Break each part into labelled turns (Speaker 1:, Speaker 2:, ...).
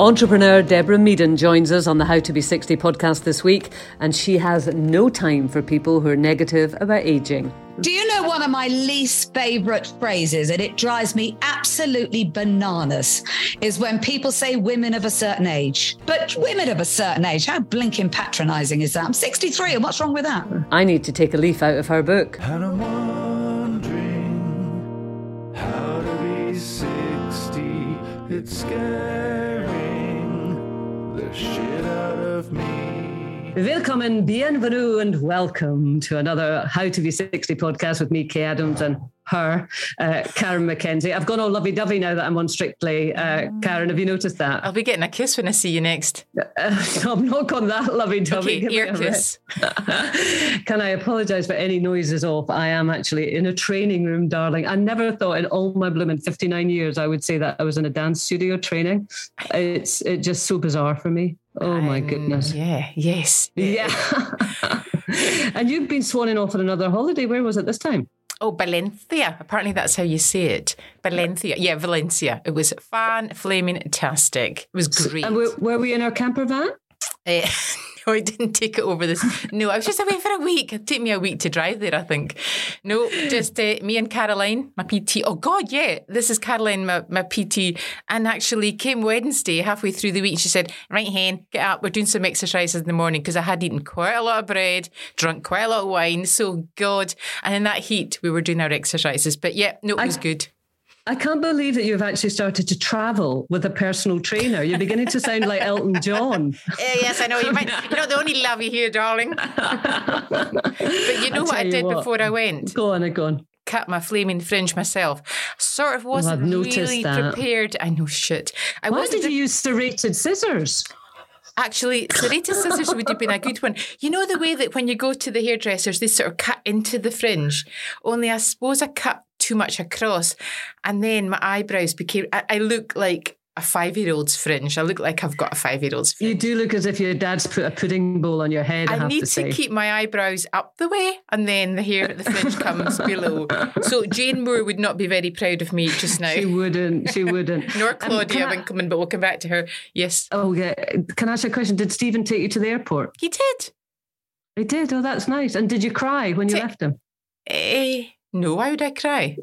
Speaker 1: Entrepreneur Deborah Meaden joins us on the How to Be 60 podcast this week, and she has no time for people who are negative about aging.
Speaker 2: Do you know one of my least favorite phrases, and it drives me absolutely bananas, is when people say women of a certain age. But women of a certain age, how blinking patronizing is that? I'm 63, and what's wrong with that?
Speaker 1: I need to take a leaf out of her book.
Speaker 3: And I'm wondering how to be 60. It's scaring of me.
Speaker 1: Willkommen, bienvenue, and welcome to another How to Be 60 podcast with me, Kaye Adams, and her, uh, Karen McKenzie. I've gone all lovey dovey now that I'm on Strictly. Uh, Karen, have you noticed that?
Speaker 4: I'll be getting a kiss when I see you next.
Speaker 1: Uh, I'm not gone that lovey dovey.
Speaker 4: Okay, ear kiss.
Speaker 1: Can I apologise for any noises off? I am actually in a training room, darling. I never thought in all my blooming 59 years I would say that I was in a dance studio training. It's it just so bizarre for me. Oh my
Speaker 4: Um,
Speaker 1: goodness.
Speaker 4: Yeah, yes.
Speaker 1: Yeah. and you've been swanning off on another holiday. Where was it this time?
Speaker 4: Oh, Valencia. Apparently that's how you say it. Valencia. Yeah, Valencia. It was fan flaming tastic. It was great.
Speaker 1: And were, were we in our camper van?
Speaker 4: No, I didn't take it over this. No, I was just away for a week. It took me a week to drive there, I think. No, just uh, me and Caroline, my PT. Oh, God, yeah. This is Caroline, my, my PT. And actually came Wednesday, halfway through the week. She said, Right, Hen, get up. We're doing some exercises in the morning because I had eaten quite a lot of bread, drunk quite a lot of wine. So, God. And in that heat, we were doing our exercises. But yeah, no, it was good.
Speaker 1: I can't believe that you've actually started to travel with a personal trainer. You're beginning to sound like Elton John.
Speaker 4: Eh, yes, I know. You might, you're not the only lovey here, darling. But you know what I did
Speaker 1: what.
Speaker 4: before I went?
Speaker 1: Go on, go on.
Speaker 4: cut my flaming fringe myself. Sort of wasn't
Speaker 1: I've
Speaker 4: really
Speaker 1: that.
Speaker 4: prepared. I know shit. I
Speaker 1: Why
Speaker 4: wasn't
Speaker 1: did you use serrated scissors?
Speaker 4: actually serrated scissors would have been a good one. You know the way that when you go to the hairdressers, they sort of cut into the fringe. Only I suppose I cut too much across, and then my eyebrows became. I, I look like a five-year-old's fringe. I look like I've got a five-year-old's fringe.
Speaker 1: You do look as if your dad's put a pudding bowl on your head. I,
Speaker 4: I need
Speaker 1: to
Speaker 4: to, keep my eyebrows up the way, and then the hair at the fringe comes below. So Jane Moore would not be very proud of me just now.
Speaker 1: She wouldn't. She wouldn't.
Speaker 4: Nor
Speaker 1: Um,
Speaker 4: Claudia
Speaker 1: can I-
Speaker 4: Winkleman, but we'll come back to her. Yes,
Speaker 1: Oh yeah. Can I ask you a question? Did Stephen take you to the airport?
Speaker 4: he did.
Speaker 1: He did. Oh, that's nice. And did you cry when you left him?
Speaker 4: Eh, no, why would I cry?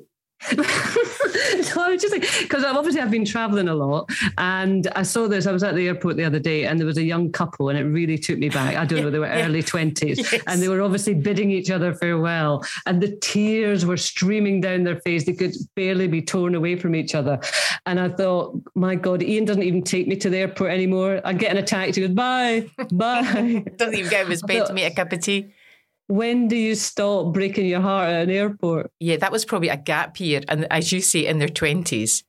Speaker 1: I was just like, because obviously I've been traveling a lot, and I saw this. I was at the airport the other day, and there was a young couple, and it really took me back. I don't know, they were
Speaker 4: Yeah.
Speaker 1: early twenties,
Speaker 4: Yes.
Speaker 1: and they were obviously bidding each other farewell, and the tears were streaming down their face. They could barely be torn away from each other, and I thought, my God, Ian doesn't even take me to the airport anymore. I get in a taxi, he goes, bye, bye.
Speaker 4: Doesn't even get his bed to make a cup of tea.
Speaker 1: When do you stop breaking your heart at an airport?
Speaker 4: Yeah, that was probably a gap year, and as you say, in their twenties.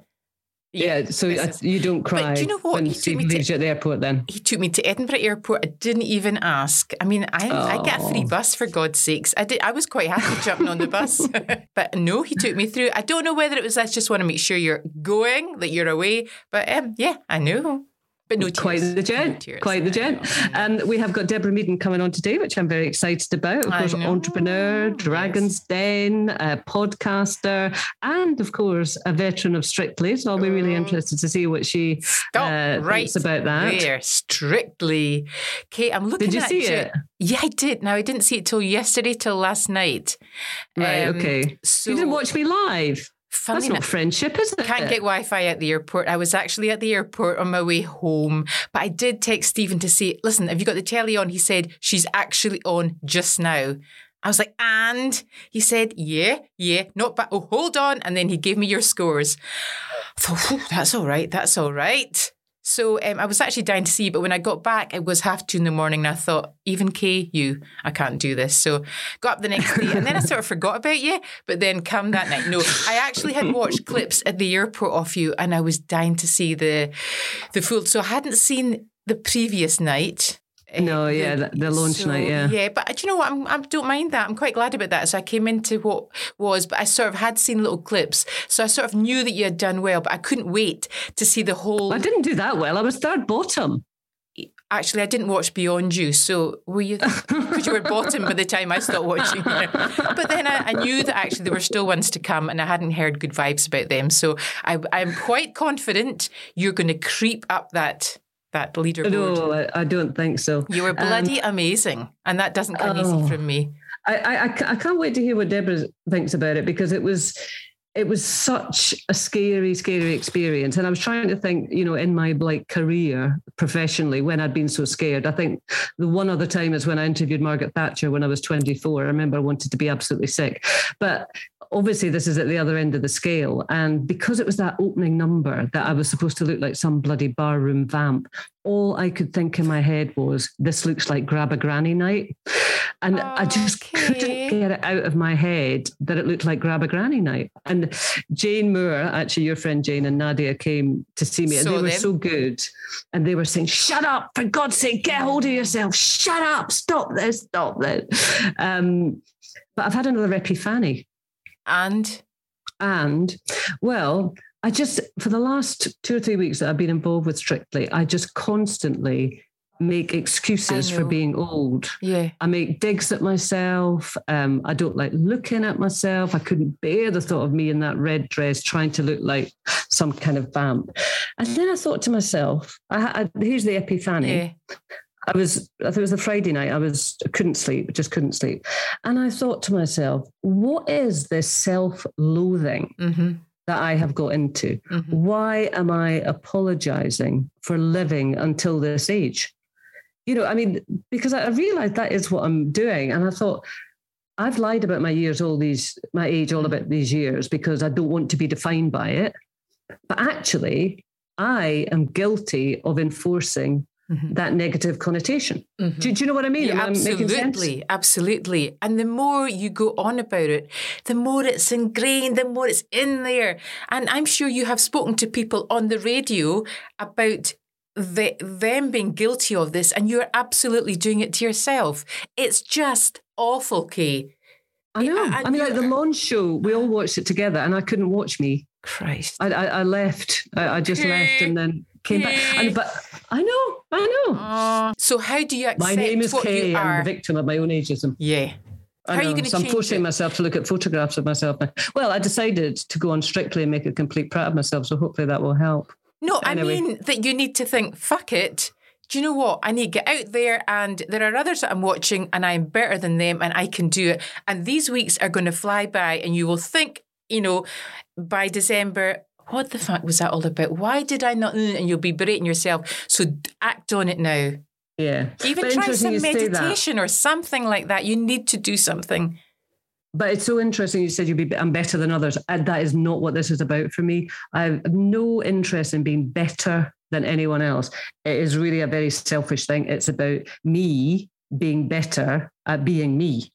Speaker 1: Yeah, so uh,
Speaker 4: is-
Speaker 1: you don't cry
Speaker 4: do you know what?
Speaker 1: when
Speaker 4: He took me to-
Speaker 1: you at the airport then.
Speaker 4: He took me to Edinburgh Airport. I didn't even ask. I mean, I, I get a free
Speaker 1: Oh.
Speaker 4: bus for God's sakes. I did. I was quite happy jumping on the bus, but no, he took me through. I don't know whether it was. I just want to make sure you're going, that you're away. But um, yeah, I know. But no tears.
Speaker 1: Quite the gent,
Speaker 4: tears.
Speaker 1: quite the gent. And we have got Deborah Meaden coming on today, which I'm very excited about. Of
Speaker 4: I
Speaker 1: course,
Speaker 4: know,
Speaker 1: entrepreneur, Dragon's Den, a podcaster, and of course, a veteran of Strictly. So I'll be really interested to see what she uh,
Speaker 4: right
Speaker 1: thinks about that.
Speaker 4: there, strictly. Kate, I'm looking
Speaker 1: Did you
Speaker 4: at
Speaker 1: see
Speaker 4: you.
Speaker 1: it?
Speaker 4: Yeah, I did. Now I didn't see it till yesterday, till last night.
Speaker 1: Right,
Speaker 4: Um,
Speaker 1: okay.
Speaker 4: So
Speaker 1: you didn't watch me live.
Speaker 4: Funny
Speaker 1: That's not friendship, is it?
Speaker 4: Can't get Wi Fi at the airport. I was actually at the airport on my way home, but I did text Stephen to say, listen, have you got the telly on? He said, she's actually on just now. I was like, and he said, yeah, yeah, not bad. Oh, hold on. And then he gave me your scores. I thought, that's all right. That's all right. So um, I was actually dying to see, but when I got back, it was half two in the morning, and I thought, even Kaye, you, I can't do this. So got up the next day, and then I sort of forgot about you. But then come that night, no, I actually had watched clips at the airport of you, and I was dying to see the the full. So I hadn't seen the previous night.
Speaker 1: No, yeah, the- launch night, yeah.
Speaker 4: yeah. But do you know what? I'm, I don't mind that. I'm quite glad about that. So I came into what was, but I sort of had seen little clips, so I sort of knew that you had done well, but I couldn't wait to see the whole.
Speaker 1: I didn't do that well. I was third bottom.
Speaker 4: Actually, I didn't watch Beyond You, so were you? Because you were bottom by the time I stopped watching. But then I, I, knew that actually there were still ones to come, and I hadn't heard good vibes about them. So I, I'm quite confident you're going to creep up that that leaderboard.
Speaker 1: No, I, I don't think so.
Speaker 4: You were bloody um, amazing, and that doesn't come oh, easy from me.
Speaker 1: I, I I can't wait to hear what Deborah thinks about it because it was it was such a scary, scary experience. And I was trying to think, you know, in my like career professionally when I'd been so scared. I think the one other time is when I interviewed Margaret Thatcher when I was 24. I remember I wanted to be absolutely sick. But obviously this is at the other end of the scale. And because it was that opening number that I was supposed to look like some bloody barroom vamp, all I could think in my head was, this looks like grab a granny night. And okay. I just couldn't get it out of my head that it looked like grab a granny night. And Jane Moore, actually your friend Jane and Nadia came to see me and they were them. so good. And they were saying, shut up, for God's sake, get hold of yourself. Shut up, stop this, stop this. Um, but I've had another epiphany
Speaker 4: and?
Speaker 1: And, well, I just, for the last two or three weeks that I've been involved with Strictly, I just constantly make excuses for being old.
Speaker 4: Yeah.
Speaker 1: I make digs at myself. Um, I don't like looking at myself. I couldn't bear the thought of me in that red dress trying to look like some kind of vamp. And then I thought to myself, I, I, here's the epiphany. Yeah. I was, I think it was a Friday night. I was, couldn't sleep, just couldn't sleep. And I thought to myself, what is this self loathing mm-hmm. that I have got into? Mm-hmm. Why am I apologizing for living until this age? You know, I mean, because I realized that is what I'm doing. And I thought, I've lied about my years, all these, my age, all about these years, because I don't want to be defined by it. But actually, I am guilty of enforcing Mm-hmm. that negative connotation. Mm-hmm. Do, do, you know what I mean?
Speaker 4: Yeah, absolutely, absolutely. And the more you go on about it, the more it's ingrained, the more it's in there. And I'm sure you have spoken to people on the radio about the, them being guilty of this, and you're absolutely doing it to yourself. It's just awful, Kaye.
Speaker 1: I know. I mean, like the launch show, we all watched it together, and I couldn't watch me.
Speaker 4: Christ.
Speaker 1: I, I, I left. I, I just left, and then came back. And, but I know, I know.
Speaker 4: Uh, so how do you accept
Speaker 1: My name is
Speaker 4: Kaye.
Speaker 1: I'm the victim of my own ageism.
Speaker 4: Yeah.
Speaker 1: I How know. are you going to so I'm forcing it? myself to look at photographs of myself. Well, I decided to go on strictly and make a complete prat of myself. So hopefully that will help.
Speaker 4: No, anyway. I mean that you need to think, fuck it. Do you know what? I need to get out there and there are others that I'm watching and I'm better than them and I can do it. And these weeks are going to fly by and you will think, you know, by December, what the fuck was that all about? Why did I not? And you'll be berating yourself. So act on it now.
Speaker 1: Yeah.
Speaker 4: Even but try some meditation or something like that. You need to do something.
Speaker 1: But it's so interesting. You said you'd be I'm better than others. And that is not what this is about for me. I have no interest in being better than anyone else. It is really a very selfish thing. It's about me being better at being me.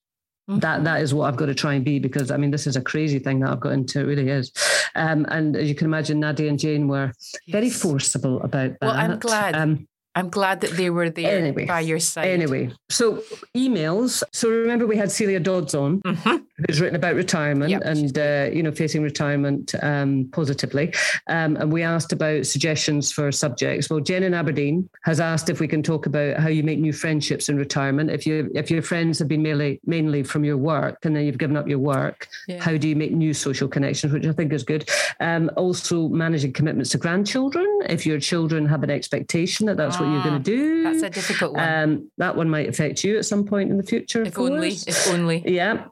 Speaker 1: Mm-hmm. That that is what I've got to try and be because I mean this is a crazy thing that I've got into. It really is. Um, and as you can imagine, Nadia and Jane were yes. very forcible about that.
Speaker 4: Well, I'm glad. Um, I'm glad that they were there anyway, by your side.
Speaker 1: Anyway, so emails. So remember, we had Celia Dodds on, mm-hmm. who's written about retirement yep, and uh, you know facing retirement um, positively, um, and we asked about suggestions for subjects. Well, Jen in Aberdeen has asked if we can talk about how you make new friendships in retirement. If you if your friends have been mainly mainly from your work and then you've given up your work, yeah. how do you make new social connections? Which I think is good. Um, also, managing commitments to grandchildren. If your children have an expectation that that's what you're going to ah, do.
Speaker 4: That's a difficult one. Um,
Speaker 1: that one might affect you at some point in the future.
Speaker 4: If only, if only.
Speaker 1: Yeah.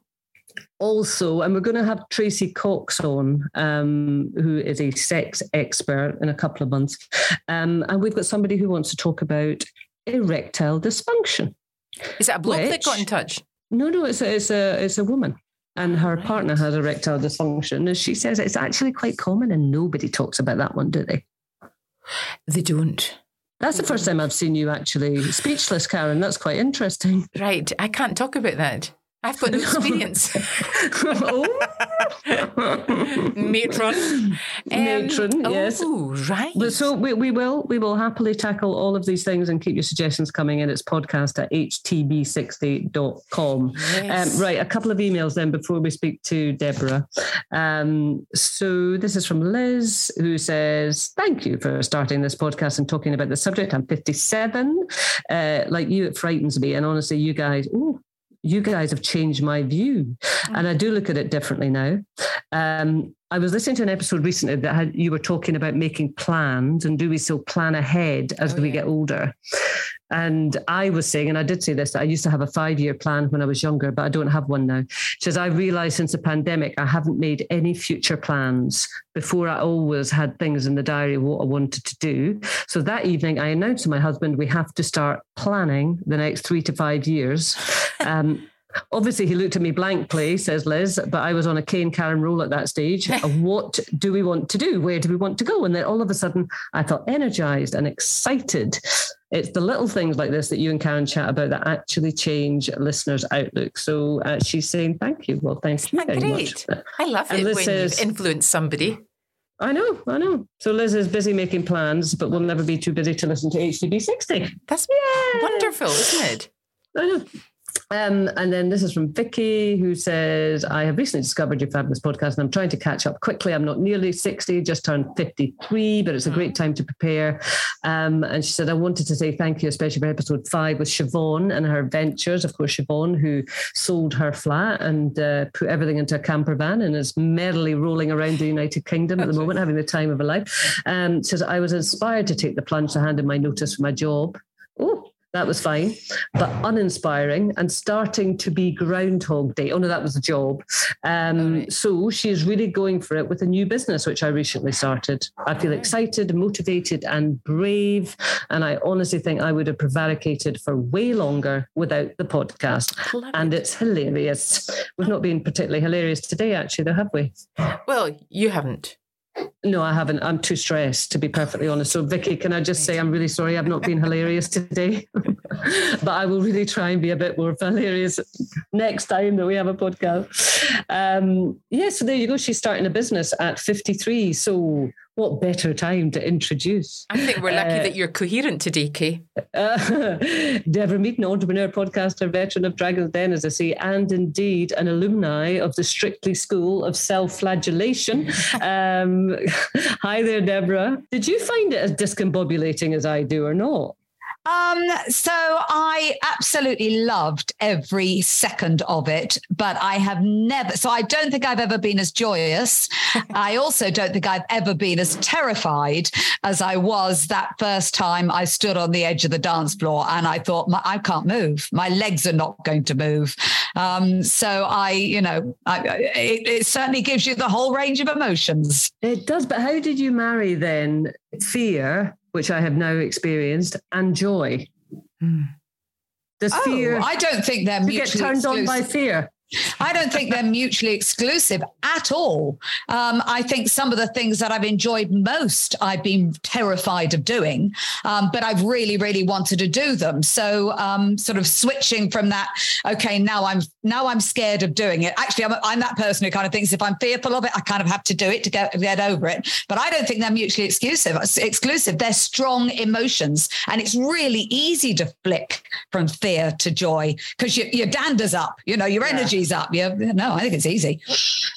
Speaker 1: Also, and we're going to have Tracey Cox on, um, who is a sex expert in a couple of months. Um, and we've got somebody who wants to talk about erectile dysfunction.
Speaker 4: Is it a bloke which, that got in touch?
Speaker 1: No, no, it's a, it's a, it's a woman and her right. partner has erectile dysfunction. And she says it's actually quite common and nobody talks about that one, do they?
Speaker 4: They don't.
Speaker 1: That's the first time I've seen you actually speechless, Karen. That's quite interesting.
Speaker 4: Right. I can't talk about that. I've got no experience. Matron.
Speaker 1: Matron, yes.
Speaker 4: Oh, right.
Speaker 1: But so we, we will we will happily tackle all of these things and keep your suggestions coming in. It's podcast at htb60.com.
Speaker 4: Yes.
Speaker 1: Um, right, a couple of emails then before we speak to Deborah. Um, so this is from Liz who says, Thank you for starting this podcast and talking about the subject. I'm 57. Uh, like you, it frightens me. And honestly, you guys, ooh, you guys have changed my view. And I do look at it differently now. Um, I was listening to an episode recently that had, you were talking about making plans and do we still plan ahead as
Speaker 4: Oh,
Speaker 1: we
Speaker 4: yeah.
Speaker 1: get older? And I was saying, and I did say this, I used to have a five year plan when I was younger, but I don't have one now. She says, I realized since the pandemic, I haven't made any future plans. Before, I always had things in the diary, what I wanted to do. So that evening, I announced to my husband, we have to start planning the next three to five years. Um, Obviously, he looked at me blankly, says Liz, but I was on a cane Karen roll at that stage. what do we want to do? Where do we want to go? And then all of a sudden, I felt energized and excited. It's the little things like this that you and Karen chat about that actually change listeners' outlook. So uh, she's saying, Thank you. Well, thank you very
Speaker 4: great?
Speaker 1: much.
Speaker 4: I love
Speaker 1: And
Speaker 4: it
Speaker 1: Liz
Speaker 4: when
Speaker 1: says-
Speaker 4: you've influenced somebody.
Speaker 1: I know, I know. So Liz is busy making plans, but we'll never be too busy to listen to HTB 60.
Speaker 4: That's wonderful, isn't it?
Speaker 1: I know. Um, and then this is from Vicky, who says, I have recently discovered your fabulous podcast and I'm trying to catch up quickly. I'm not nearly 60, just turned 53, but it's a great time to prepare. Um, and she said, I wanted to say thank you, especially for episode five with Siobhan and her ventures. Of course, Siobhan, who sold her flat and uh, put everything into a camper van and is merrily rolling around the United Kingdom at the moment, having the time of her life. Um, says, I was inspired to take the plunge to hand in my notice for my job. Oh, that was fine, but uninspiring and starting to be Groundhog Day. Oh, no, that was a job. Um,
Speaker 4: Right.
Speaker 1: So she is really going for it with a new business, which I recently started. I feel excited, motivated, and brave. And I honestly think I would have prevaricated for way longer without the podcast. And
Speaker 4: it.
Speaker 1: it's hilarious. We've not been particularly hilarious today, actually, though, have we?
Speaker 4: Well, you haven't.
Speaker 1: No, I haven't. I'm too stressed, to be perfectly honest. So, Vicky, can I just say I'm really sorry I've not been hilarious today? but I will really try and be a bit more hilarious next time that we have a podcast. Um, yeah, so there you go. She's starting a business at 53. So, what better time to introduce?
Speaker 4: I think we're lucky
Speaker 1: Uh,
Speaker 4: that you're coherent today, Kaye.
Speaker 1: Uh, Deborah Meaden, entrepreneur, podcaster, veteran of Dragon's Den, as I say, and indeed an alumni of the Strictly School of Self Flagellation. Um, hi there, Deborah. Did you find it as discombobulating as I do or not?
Speaker 2: Um, so I absolutely loved every second of it, but I have never, so I don't think I've ever been as joyous. I also don't think I've ever been as terrified as I was that first time I stood on the edge of the dance floor and I thought, my, I can't move. My legs are not going to move. Um, so I, you know, I, it, it certainly gives you the whole range of emotions.
Speaker 1: It does, but how did you marry then fear, which I have now experienced, and joy? Hmm. Oh, fear
Speaker 2: Oh, I don't think they're
Speaker 1: you get
Speaker 2: mutually
Speaker 1: turned on by fear?
Speaker 2: I don't think they're mutually exclusive at all. Um, I think some of the things that I've enjoyed most, I've been terrified of doing, um, but I've really, really wanted to do them. So, um, sort of switching from that. Okay, now I'm now I'm scared of doing it. Actually, I'm, I'm that person who kind of thinks if I'm fearful of it, I kind of have to do it to get get over it. But I don't think they're mutually exclusive. Exclusive. They're strong emotions, and it's really easy to flick from fear to joy because your your dander's up. You know, your energy's up. Yeah, no, I think it's easy.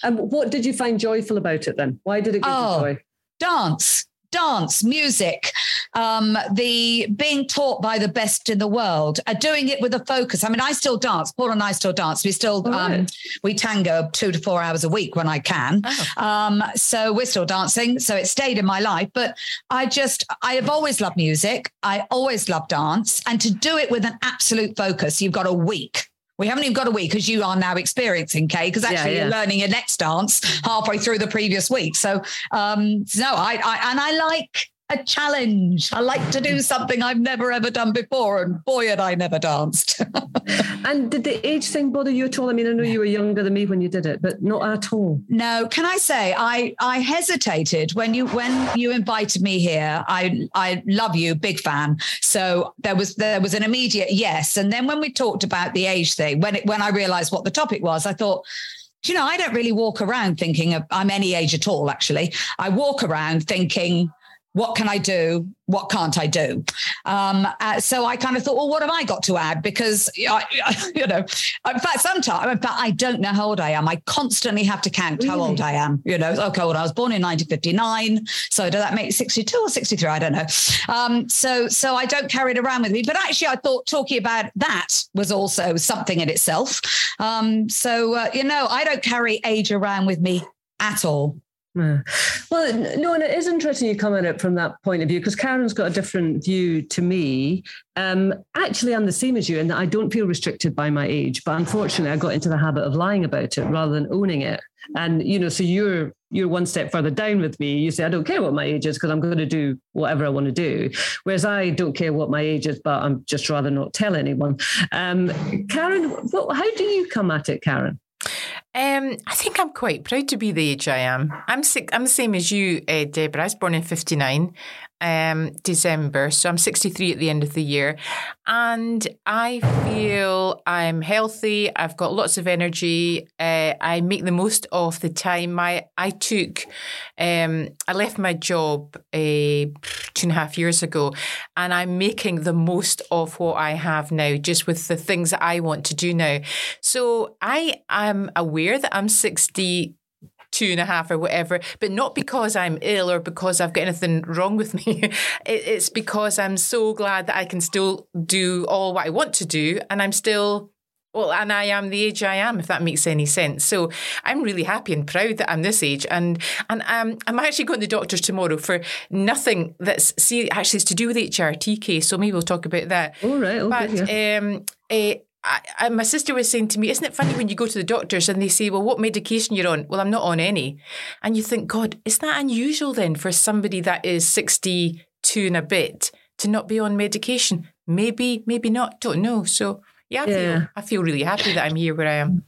Speaker 1: And what did you find joyful about it then? Why did it give
Speaker 2: Oh.
Speaker 1: you joy?
Speaker 2: Dance, dance, music, um, the being taught by the best in the world, uh, doing it with a focus. I mean, I still dance. Paul and I still dance. We still
Speaker 1: All
Speaker 2: um,
Speaker 1: right.
Speaker 2: we tango two to four hours a week when I can.
Speaker 4: Oh.
Speaker 2: Um, so we're still dancing. So it stayed in my life. But I just, I have always loved music. I always loved dance. And to do it with an absolute focus, you've got a week. We haven't even got a week as you are now experiencing, Kaye, because
Speaker 1: Yeah,
Speaker 2: actually
Speaker 1: yeah.
Speaker 2: you're learning your next dance halfway through the previous week. So, um, no, I, I, and I like, a challenge. I like to do something I've never ever done before. And boy, had I never danced.
Speaker 1: and did the age thing bother you at all? I mean, I know you were younger than me when you did it, but not at all.
Speaker 2: No, can I say I I hesitated when you when you invited me here. I I love you, big fan. So there was there was an immediate yes. And then when we talked about the age thing, when it, when I realized what the topic was, I thought, you know, I don't really walk around thinking of, I'm any age at all, actually. I walk around thinking, what can I do? What can't I do? Um, uh, so I kind of thought, well, what have I got to add? Because, I, you know, in fact, sometimes, in fact, I don't know how old I am. I constantly have to count really? how old I am. You know, okay, well, I was born in 1959. So does that make 62 or 63? I don't know. Um, so, so I don't carry it around with me. But actually, I thought talking about that was also something in itself. Um, so, uh, you know, I don't carry age around with me at all.
Speaker 1: Yeah. Well, no, and it is interesting you come at it from that point of view because Karen's got a different view to me. Um, actually, I'm the same as you in that I don't feel restricted by my age, but unfortunately, I got into the habit of lying about it rather than owning it. And you know, so you're you're one step further down with me. You say I don't care what my age is because I'm going to do whatever I want to do, whereas I don't care what my age is, but I'm just rather not tell anyone. Um, Karen, what, how do you come at it, Karen?
Speaker 4: Um, I think I'm quite proud to be the age I am. I'm sick, I'm the same as you, uh, Deborah. I was born in '59, um, December, so I'm 63 at the end of the year, and I feel I'm healthy. I've got lots of energy. Uh, I make the most of the time. My I took, um, I left my job uh, two and a half years ago, and I'm making the most of what I have now, just with the things that I want to do now. So I am aware that I'm 60 two and a half or whatever, but not because I'm ill or because I've got anything wrong with me. it's because I'm so glad that I can still do all what I want to do and I'm still well, and I am the age I am, if that makes any sense. So I'm really happy and proud that I'm this age, and and um, I'm actually going to the doctors tomorrow for nothing that's see actually it's to do with HRT case. So maybe we'll talk about that.
Speaker 1: All right,
Speaker 4: okay, but yeah. um, uh, I, I, my sister was saying to me, isn't it funny when you go to the doctors and they say, well, what medication you're on? Well, I'm not on any. And you think, God, is that unusual then for somebody that is 62 and a bit to not be on medication? Maybe, maybe not. Don't know. So yeah, I, yeah. Feel, I feel really happy that I'm here where I am.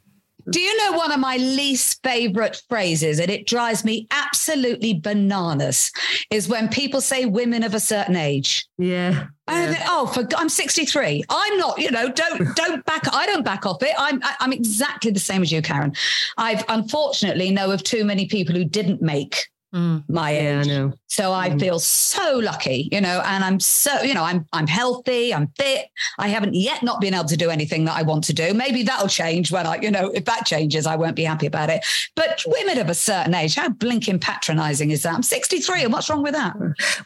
Speaker 2: Do you know one of my least favorite phrases, and it drives me absolutely bananas, is when people say women of a certain age.
Speaker 1: Yeah.
Speaker 2: yeah. Think, oh, for I'm 63. I'm not. You know, don't don't back. I don't back off it. I'm I'm exactly the same as you, Karen. I've unfortunately know of too many people who didn't make mm. my age. Yeah, I so I mm. feel so lucky, you know, and I'm so, you know, I'm I'm healthy, I'm fit. I haven't yet not been able to do anything that I want to do. Maybe that'll change when I, you know, if that changes, I won't be happy about it. But women of a certain age, how blinking patronizing is that? I'm 63, and what's wrong with that?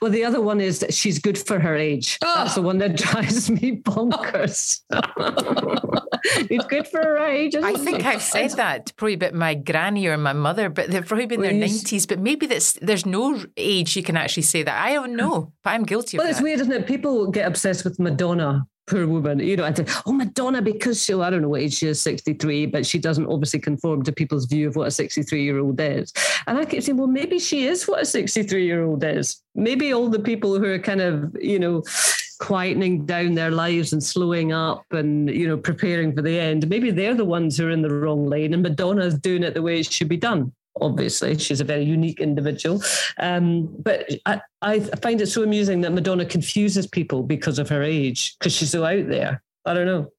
Speaker 1: Well, the other one is that she's good for her age. Oh. That's the one that drives me bonkers. it's good for her age.
Speaker 4: I think it? I've said that probably about my granny or my mother, but they've probably been in their 90s. But maybe that's there's no age you can actually say that. I don't know, but I'm guilty
Speaker 1: about
Speaker 4: it.
Speaker 1: well, it's weird, isn't it? People get obsessed with Madonna poor woman, you know, and say, oh, Madonna, because she, I don't know what age she is, 63, but she doesn't obviously conform to people's view of what a 63 year old is. And I keep saying, well, maybe she is what a 63 year old is. Maybe all the people who are kind of, you know, quietening down their lives and slowing up and you know preparing for the end maybe they're the ones who are in the wrong lane and madonna's doing it the way it should be done obviously she's a very unique individual um, but I, I find it so amusing that madonna confuses people because of her age because she's so out there i don't know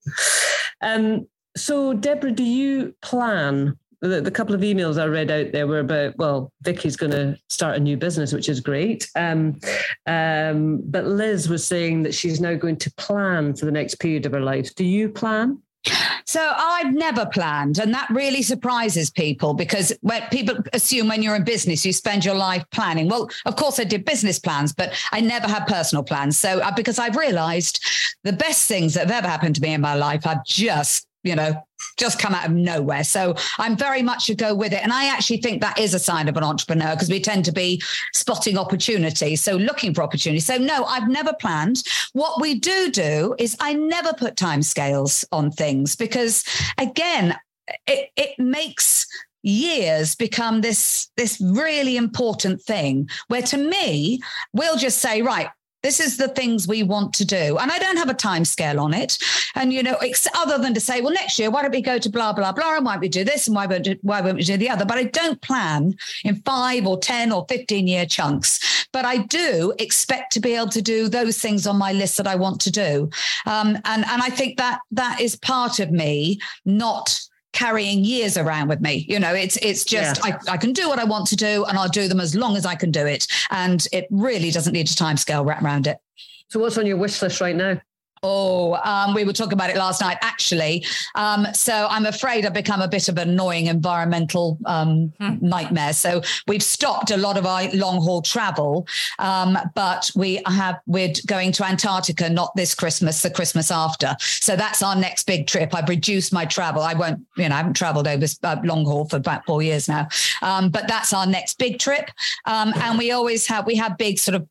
Speaker 1: um, so deborah do you plan the, the, couple of emails I read out there were about, well, Vicky's going to start a new business, which is great. Um, um, but Liz was saying that she's now going to plan for the next period of her life. Do you plan?
Speaker 2: So I've never planned, and that really surprises people because when people assume when you're in business, you spend your life planning. Well, of course, I did business plans, but I never had personal plans. So uh, because I've realized the best things that have ever happened to me in my life, I've just you know, just come out of nowhere. So I'm very much a go with it. And I actually think that is a sign of an entrepreneur because we tend to be spotting opportunity. So looking for opportunity. So no, I've never planned. What we do do is I never put time scales on things because again, it, it makes years become this this really important thing where to me we'll just say right this is the things we want to do. And I don't have a time scale on it. And, you know, other than to say, well, next year, why don't we go to blah, blah, blah, and why don't we do this and why won't, why won't we do the other? But I don't plan in five or 10 or 15 year chunks. But I do expect to be able to do those things on my list that I want to do. Um, and, and I think that that is part of me not carrying years around with me. You know, it's it's just yeah. I, I can do what I want to do and I'll do them as long as I can do it. And it really doesn't need a time scale wrapped around it.
Speaker 1: So what's on your wish list right now?
Speaker 2: Oh, um, we were talking about it last night, actually. Um, so I'm afraid I've become a bit of an annoying environmental um, hmm. nightmare. So we've stopped a lot of our long haul travel, um, but we have we're going to Antarctica not this Christmas, the Christmas after. So that's our next big trip. I've reduced my travel. I won't, you know, I haven't traveled over uh, long haul for about four years now, um, but that's our next big trip. Um, and we always have we have big sort of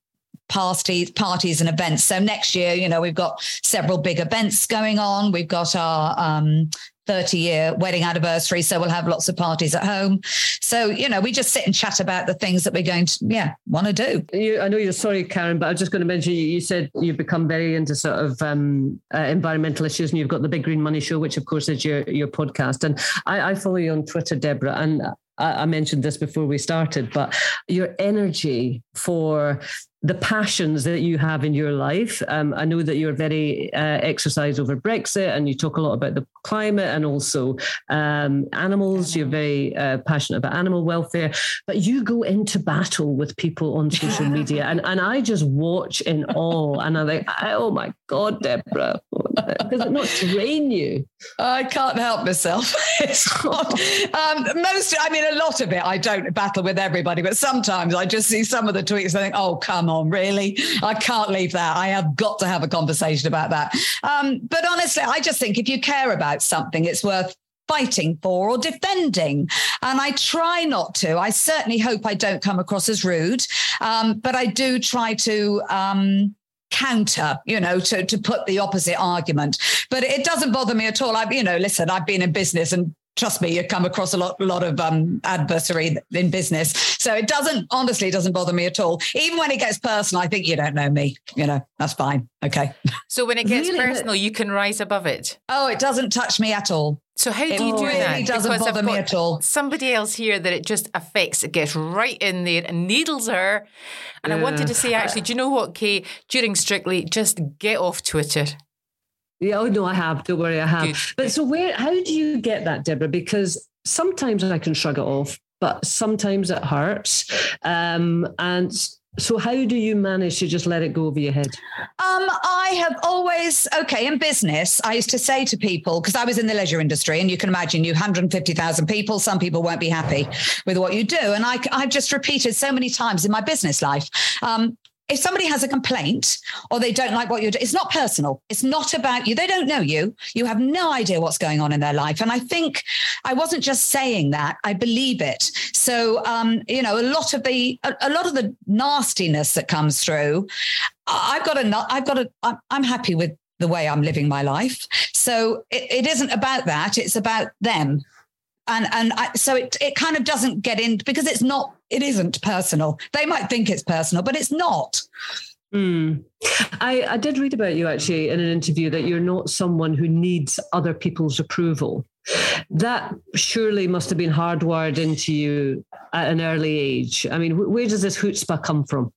Speaker 2: parties, parties and events. So next year, you know, we've got several big events going on. We've got our um, 30 year wedding anniversary. So we'll have lots of parties at home. So, you know, we just sit and chat about the things that we're going to, yeah, want to do.
Speaker 1: You, I know you're sorry, Karen, but I was just going to mention you, you said you've become very into sort of um, uh, environmental issues and you've got the Big Green Money Show, which of course is your, your podcast. And I, I follow you on Twitter, Deborah, and I mentioned this before we started, but your energy for the passions that you have in your life. Um, I know that you're very uh, exercise over Brexit and you talk a lot about the climate and also um, animals. You're very uh, passionate about animal welfare, but you go into battle with people on social media. And, and I just watch in awe and I'm like, oh my God, Deborah, does it not drain you?
Speaker 2: I can't help myself. it's not, um, most, I mean, a lot of it, I don't battle with everybody, but sometimes I just see some of the tweets and I think, oh, come on on, really? I can't leave that. I have got to have a conversation about that. Um, but honestly, I just think if you care about something, it's worth fighting for or defending. And I try not to. I certainly hope I don't come across as rude, um, but I do try to. Um, counter you know to to put the opposite argument but it doesn't bother me at all I've, you know listen i've been in business and trust me, you come across a lot, a lot of um, adversary in business. So it doesn't, honestly, it doesn't bother me at all. Even when it gets personal, I think you don't know me. You know, that's fine. Okay.
Speaker 4: So when it gets really? personal, you can rise above it.
Speaker 2: Oh, it doesn't touch me at all.
Speaker 4: So how do it you do
Speaker 2: really
Speaker 4: that?
Speaker 2: It doesn't because bother me at all.
Speaker 4: Somebody else here that it just affects. It gets right in there and needles her. And yeah. I wanted to say, actually, do you know what, Kaye? During Strictly, just get off Twitter.
Speaker 1: Yeah, oh no, I have. Don't worry, I have. Good. But so where how do you get that, Deborah? Because sometimes I can shrug it off, but sometimes it hurts. Um, and so how do you manage to just let it go over your head?
Speaker 2: Um, I have always okay in business. I used to say to people because I was in the leisure industry, and you can imagine you 150,000 people. Some people won't be happy with what you do, and I, I've just repeated so many times in my business life. Um, if somebody has a complaint or they don't like what you're doing, it's not personal. It's not about you. They don't know you. You have no idea what's going on in their life. And I think I wasn't just saying that. I believe it. So, um, you know, a lot of the a, a, lot of the nastiness that comes through, I've got a, I've got a, I'm happy with the way I'm living my life. So it, it isn't about that. It's about them and and I, so it it kind of doesn't get in because it's not it isn't personal. They might think it's personal, but it's not.
Speaker 1: Mm. I, I did read about you actually in an interview that you're not someone who needs other people's approval. That surely must have been hardwired into you at an early age. I mean, where does this chutzpah come from?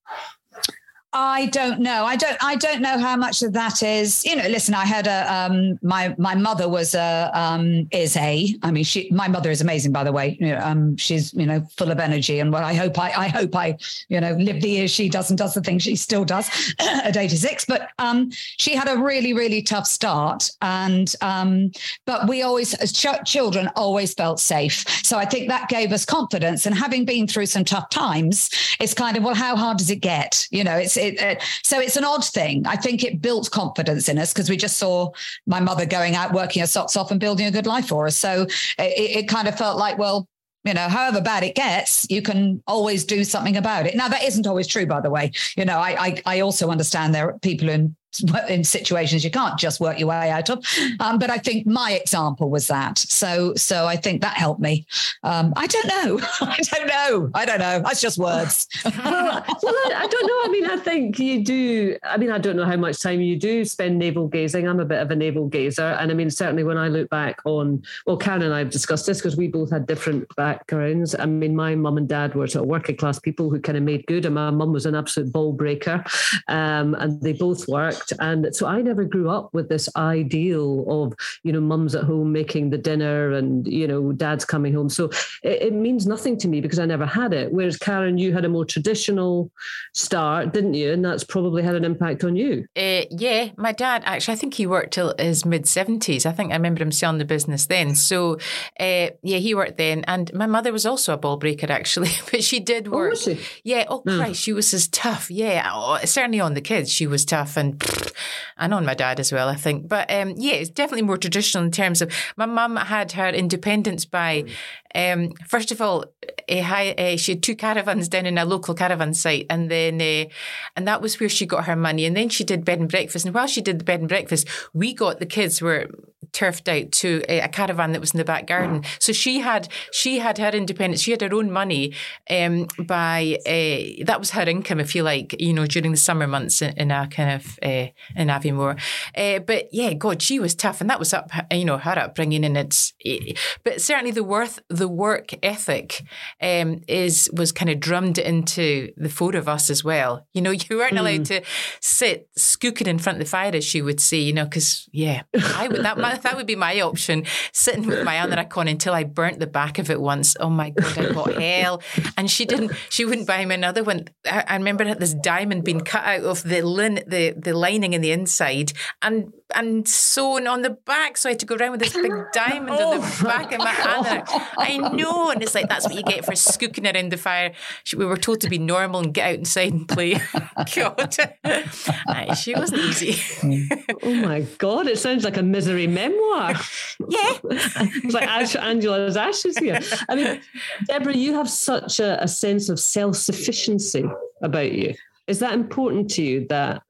Speaker 2: I don't know. I don't. I don't know how much of that is. You know, listen. I had a. Um, my my mother was a um, is a. I mean, she. My mother is amazing, by the way. You know, um, she's you know full of energy, and what I hope I I hope I you know live the years she does and does the things she still does at eighty six. But um, she had a really really tough start, and um, but we always as ch- children always felt safe. So I think that gave us confidence. And having been through some tough times, it's kind of well, how hard does it get? You know, it's it, uh, so it's an odd thing. I think it built confidence in us because we just saw my mother going out, working her socks off, and building a good life for us. So it, it kind of felt like, well, you know, however bad it gets, you can always do something about it. Now, that isn't always true, by the way. You know, I I, I also understand there are people in in situations you can't just work your way out of. Um, but I think my example was that. So so I think that helped me. Um, I don't know. I don't know. I don't know. That's just words.
Speaker 1: well, well I, I, don't know. I mean, I think you do. I mean, I don't know how much time you do spend navel gazing. I'm a bit of a navel gazer, and I mean, certainly when I look back on, well, Karen and I have discussed this because we both had different backgrounds. I mean, my mum and dad were sort of working class people who kind of made good, and my mum was an absolute ball breaker, um, and they both worked, and so I never grew up with this ideal of you know mums at home making the dinner and you know dad's coming home. So it, it means nothing to me because I never had it. Whereas Karen, you had a more traditional start, didn't you? And that's probably had an impact on you.
Speaker 4: Uh, yeah, my dad actually, I think he worked till his mid seventies. I think I remember him selling the business then. So uh, yeah, he worked then, and my mother was also a ball breaker actually, but she did work.
Speaker 1: Oh, she?
Speaker 4: Yeah. Oh Christ, she was as tough. Yeah, oh, certainly on the kids, she was tough, and and on my dad as well. I think, but um, yeah, it's definitely more traditional in terms of my mum had her independence by um, first of all, uh, uh, she had two caravans down in a local caravan site, and then uh, and that was where she got her money. And then she did bed and breakfast. And while she did the bed and breakfast, we got the kids were turfed out to a, a caravan that was in the back garden. So she had she had her independence. She had her own money um, by uh, that was her income, if you like, you know, during the summer months in, in a kind of uh, in Aviemore. Uh, but yeah, God, she was tough, and that was up, you know, her upbringing, and it's. but certainly the worth the work ethic um, is was kind of drummed into the four of us as well. You know, you weren't mm. allowed to sit skooking in front of the fire, as she would say. You know, because yeah, I would that that would be my option, sitting with my anorak on until I burnt the back of it once. Oh my god, I got hell. And she didn't. She wouldn't buy me another one. I, I remember this diamond being cut out of the lin, the the lining in the inside, and and sewn on the back. So I had to go around with this big oh. diamond oh, on the oh back of my anorak. I know, and it's like that's what you get for skooking around the fire. We were told to be normal and get out inside and play. God, she wasn't easy.
Speaker 1: oh my God, it sounds like a misery memoir.
Speaker 4: Yeah,
Speaker 1: it's like Ash, Angela's ashes here. I mean, Deborah, you have such a, a sense of self sufficiency about you. Is that important to you that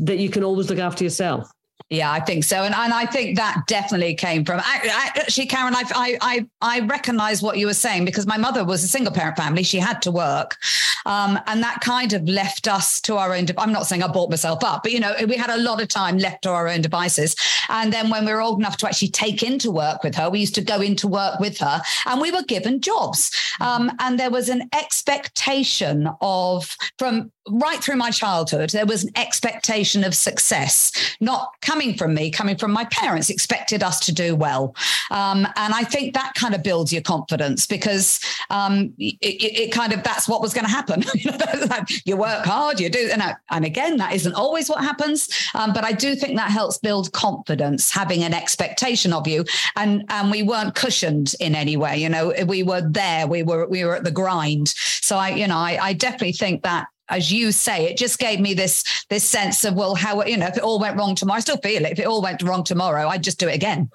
Speaker 1: that you can always look after yourself?
Speaker 2: Yeah, I think so, and and I think that definitely came from actually, Karen. I I I, recognize what you were saying because my mother was a single parent family; she had to work, um, and that kind of left us to our own. De- I'm not saying I bought myself up, but you know, we had a lot of time left to our own devices. And then when we were old enough to actually take into work with her, we used to go into work with her, and we were given jobs, um, and there was an expectation of from right through my childhood, there was an expectation of success, not coming from me, coming from my parents, expected us to do well. Um, and I think that kind of builds your confidence because um, it, it, kind of that's what was going to happen. you work hard, you do, and, and again, that isn't always what happens. Um, but I do think that helps build confidence, having an expectation of you, and and we weren't cushioned in any way. You know, we were there, we were we were at the grind. So I, you know, I, I definitely think that as you say, it just gave me this this sense of well, how you know if it all went wrong tomorrow, I still feel it. If it all went wrong tomorrow, I'd just do it again.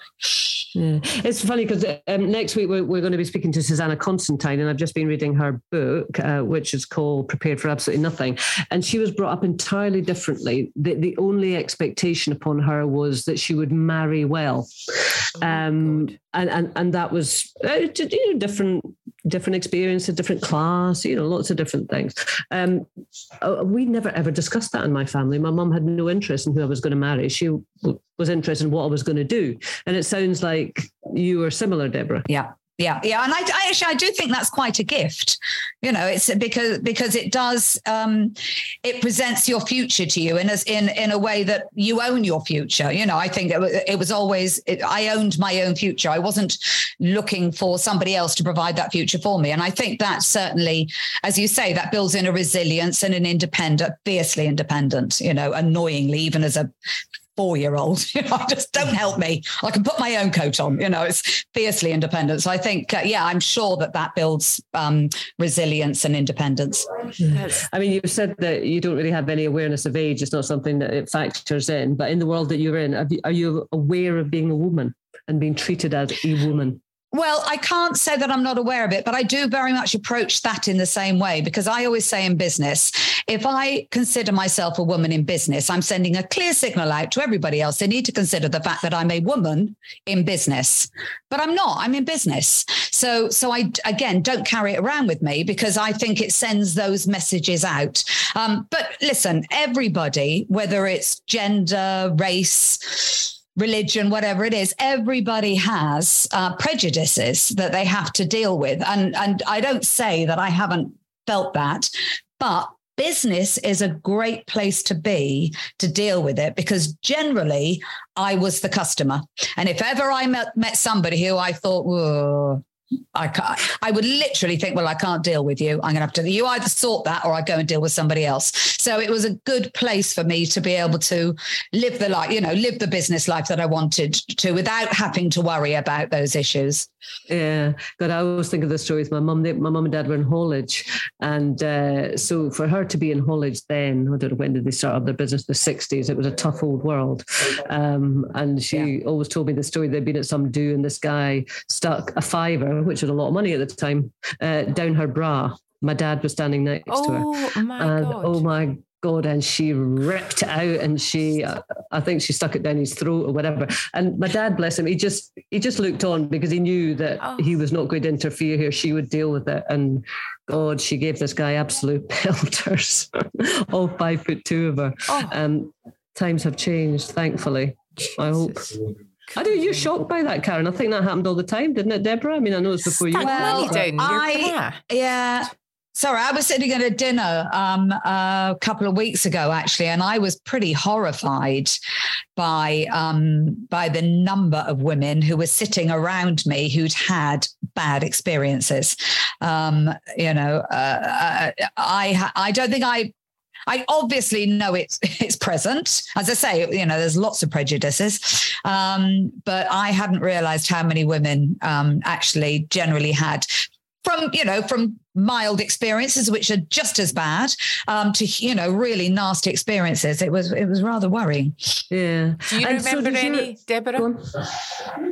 Speaker 1: Yeah. It's funny because um, next week we're, we're, going to be speaking to Susannah Constantine, and I've just been reading her book, uh, which is called "Prepared for Absolutely Nothing," and she was brought up entirely differently. The, the only expectation upon her was that she would marry well, oh, um, and and and that was uh, you know, different different experience, a different class, you know, lots of different things. Um, uh, we never ever discussed that in my family. My mum had no interest in who I was going to marry. She was interested in what I was going to do. And it sounds like you are similar, Deborah.
Speaker 2: Yeah. Yeah, yeah, and I, I, actually I do think that's quite a gift. You know, it's because because it does um, it presents your future to you in as in in a way that you own your future. You know, I think it, it was always it, I owned my own future. I wasn't looking for somebody else to provide that future for me, and I think that certainly, as you say, that builds in a resilience and an independent, fiercely independent. You know, annoyingly, even as a four year old. You know, just don't help me. I can put my own coat on. You know, it's fiercely independent. So I think, uh, yeah, I'm sure that that builds um, resilience and independence.
Speaker 1: I mean, you said that you don't really have any awareness of age. It's not something that it factors in. But in the world that you're in, you, are you aware of being a woman and being treated as a woman?
Speaker 2: Well, I can't say that I'm not aware of it, but I do very much approach that in the same way because I always say in business, if I consider myself a woman in business, I'm sending a clear signal out to everybody else. They need to consider the fact that I'm a woman in business, but I'm not. I'm in business. So, so I again don't carry it around with me because I think it sends those messages out. Um, but listen, everybody, whether it's gender, race, religion, whatever it is, everybody has uh, prejudices that they have to deal with. And, and I don't say that I haven't felt that, but business is a great place to be to deal with it because generally I was the customer. And if ever I met, met somebody who I thought, I can't, I would literally think, well, I can't deal with you. I'm going to have to, you either sort that or I go and deal with somebody else. So it was a good place for me to be able to live the life, you know, live the business life that I wanted to without having to worry about those issues.
Speaker 1: Yeah, God, I always think of the stories. My mum, my mum and dad were in haulage, and uh, so for her to be in haulage then, I don't know when did they start up their business? The sixties. It was a tough old world, um, and she yeah. always told me the story. They'd been at some do, and this guy stuck a fiver, which was a lot of money at the time, uh, down her bra. My dad was standing next
Speaker 4: oh,
Speaker 1: to her.
Speaker 4: Oh my
Speaker 1: and,
Speaker 4: god!
Speaker 1: Oh my God, and she ripped it out, and she, I think she stuck it down his throat or whatever. And my dad, bless him, he just he just looked on because he knew that oh. he was not going to interfere here. She would deal with it, and God, she gave this guy absolute pelters, all five foot two of her. Oh. Um, times have changed, thankfully. Jesus. I hope. I do. You're shocked by that, Karen. I think that happened all the time, didn't it, Deborah? I mean, I know it's before you.
Speaker 2: Well, I, yeah, Sorry, I was sitting at a dinner um, a couple of weeks ago, actually, and I was pretty horrified by um, by the number of women who were sitting around me who'd had bad experiences. Um, you know, uh, uh I I don't think I I obviously know it's it's present. As I say, you know, there's lots of prejudices, um, but I hadn't realised how many women um, actually generally had from you know from mild experiences which are just as bad um, to you know really nasty experiences. It was it was rather worrying.
Speaker 1: Yeah.
Speaker 4: Do you and remember so any deborah?